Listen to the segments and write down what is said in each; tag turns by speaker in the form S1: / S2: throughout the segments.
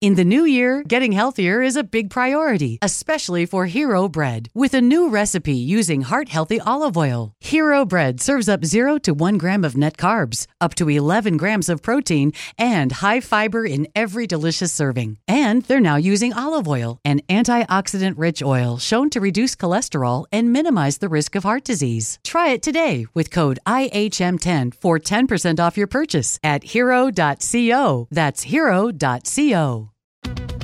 S1: In the new year, getting healthier is a big priority, especially for Hero Bread, with a new recipe using heart healthy olive oil. Hero Bread serves up 0 to 1 gram of net carbs, up to 11 grams of protein, and high fiber in every delicious serving. And they're now using olive oil, an antioxidant rich oil shown to reduce cholesterol and minimize the risk of heart disease. Try it today with code IHM10 for 10% off your purchase at hero.co. That's hero.co.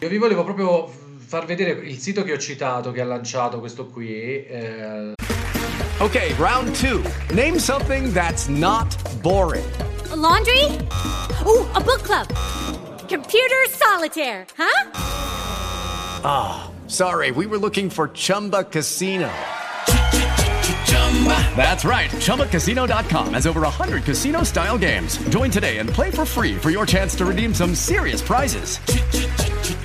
S2: Io vi volevo proprio far vedere il sito che ho citato, che ha lanciato questo qui. Eh...
S3: Okay, round two. Name something that's not boring.
S4: A laundry? Ooh, a book club. Computer solitaire, huh?
S3: Ah, oh, sorry, we were looking for Chumba Casino. That's right. ChumbaCasino.com has over 100 casino style games. Join today and play for free for your chance to redeem some serious prizes.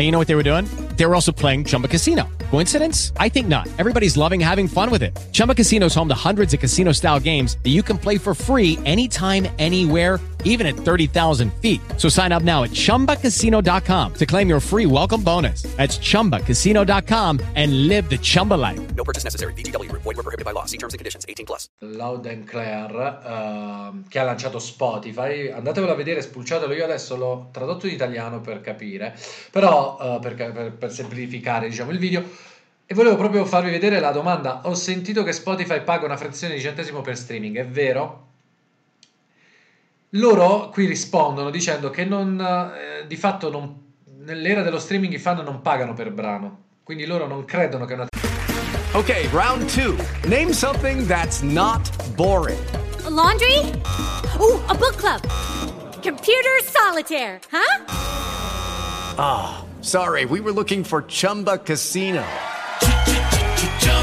S5: and you know what they were doing? They were also playing Chumba Casino. Coincidence? I think not. Everybody's loving having fun with it. Chumba Casino is home to hundreds of casino style games that you can play for free anytime, anywhere, even at 30,000 feet. So sign up now at chumbacasino.com to claim your free welcome bonus. That's chumbacasino.com and live the Chumba life.
S6: No purchase necessary. VGW. Void were prohibited by law. See terms and conditions 18 plus.
S2: Loud and Claire, uh, che ha lanciato Spotify. Andatevelo a vedere, spulciatelo. Io adesso l'ho tradotto in italiano per capire, però uh, per, per, per semplificare diciamo, il video. E volevo proprio farvi vedere la domanda. Ho sentito che Spotify paga una frazione di centesimo per streaming, è vero? Loro qui rispondono dicendo che non, eh, di fatto non, nell'era dello streaming i fan non pagano per brano, quindi loro non credono che una...
S3: Ok, round 2. Name something that's not boring.
S4: A laundry? Ooh, a book club. Computer solitaire, huh?
S3: Ah, oh, sorry, we were looking for Chumba Casino.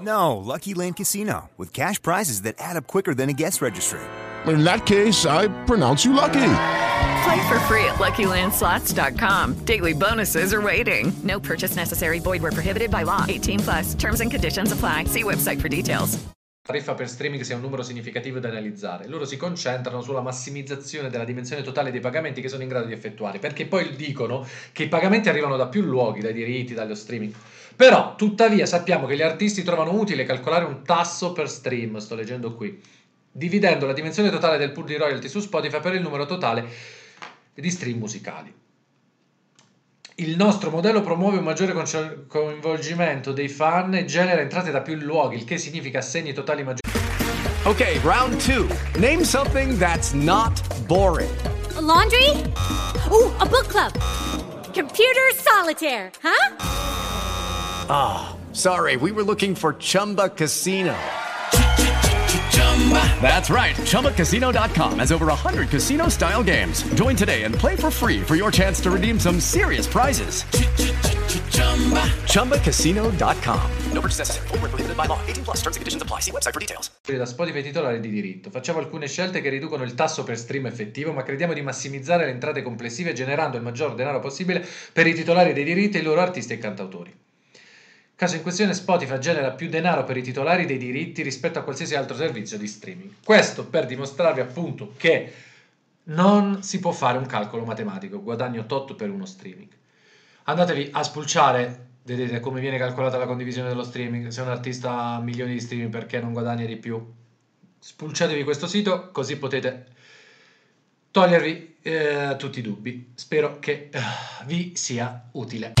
S7: No, Lucky Land Casino, with cash prizes that add up quicker than a guest registry.
S8: In that case, I pronounce you lucky.
S9: Play for free at LuckyLandSlots.com. Daily bonuses are waiting. No purchase necessary. Void where prohibited by law. 18 plus. Terms and conditions apply. See website for details.
S2: tariffa per streaming sia un numero significativo da analizzare. Loro si concentrano sulla massimizzazione della dimensione totale dei pagamenti che sono in grado di effettuare, perché poi dicono che i pagamenti arrivano da più luoghi, dai diritti, dallo streaming. Però, tuttavia, sappiamo che gli artisti trovano utile calcolare un tasso per stream, sto leggendo qui, dividendo la dimensione totale del pool di royalty su Spotify per il numero totale di stream musicali. Il nostro modello promuove un maggiore coinvolgimento dei fan e genera entrate da più luoghi, il che significa assegni totali maggiori.
S3: Ok, round 2. Name something that's not boring.
S4: A laundry? Ooh, a book club. Computer solitaire, huh?
S3: Ah, oh, sorry, we were looking for Chumba Casino. That's right. ChumbaCasino.com has over 100 casino style games. Join today and play for free for your chance to redeem some serious prizes.
S6: ChumbaCasino.com. No purchase necessary. Void where prohibited by law. 18 plus terms and conditions apply. See website for details.
S2: da Spotify titolari di diritto. Facciamo alcune scelte che riducono il tasso per stream effettivo, ma crediamo di massimizzare le entrate complessive generando il maggior denaro possibile per i titolari dei diritti e i loro artisti e cantautori. Caso in questione Spotify genera più denaro per i titolari dei diritti rispetto a qualsiasi altro servizio di streaming. Questo per dimostrarvi appunto che non si può fare un calcolo matematico, guadagno tot per uno streaming. Andatevi a spulciare, vedete come viene calcolata la condivisione dello streaming, se un artista ha milioni di streaming perché non guadagna di più. Spulciatevi questo sito così potete togliervi eh, tutti i dubbi. Spero che eh, vi sia utile.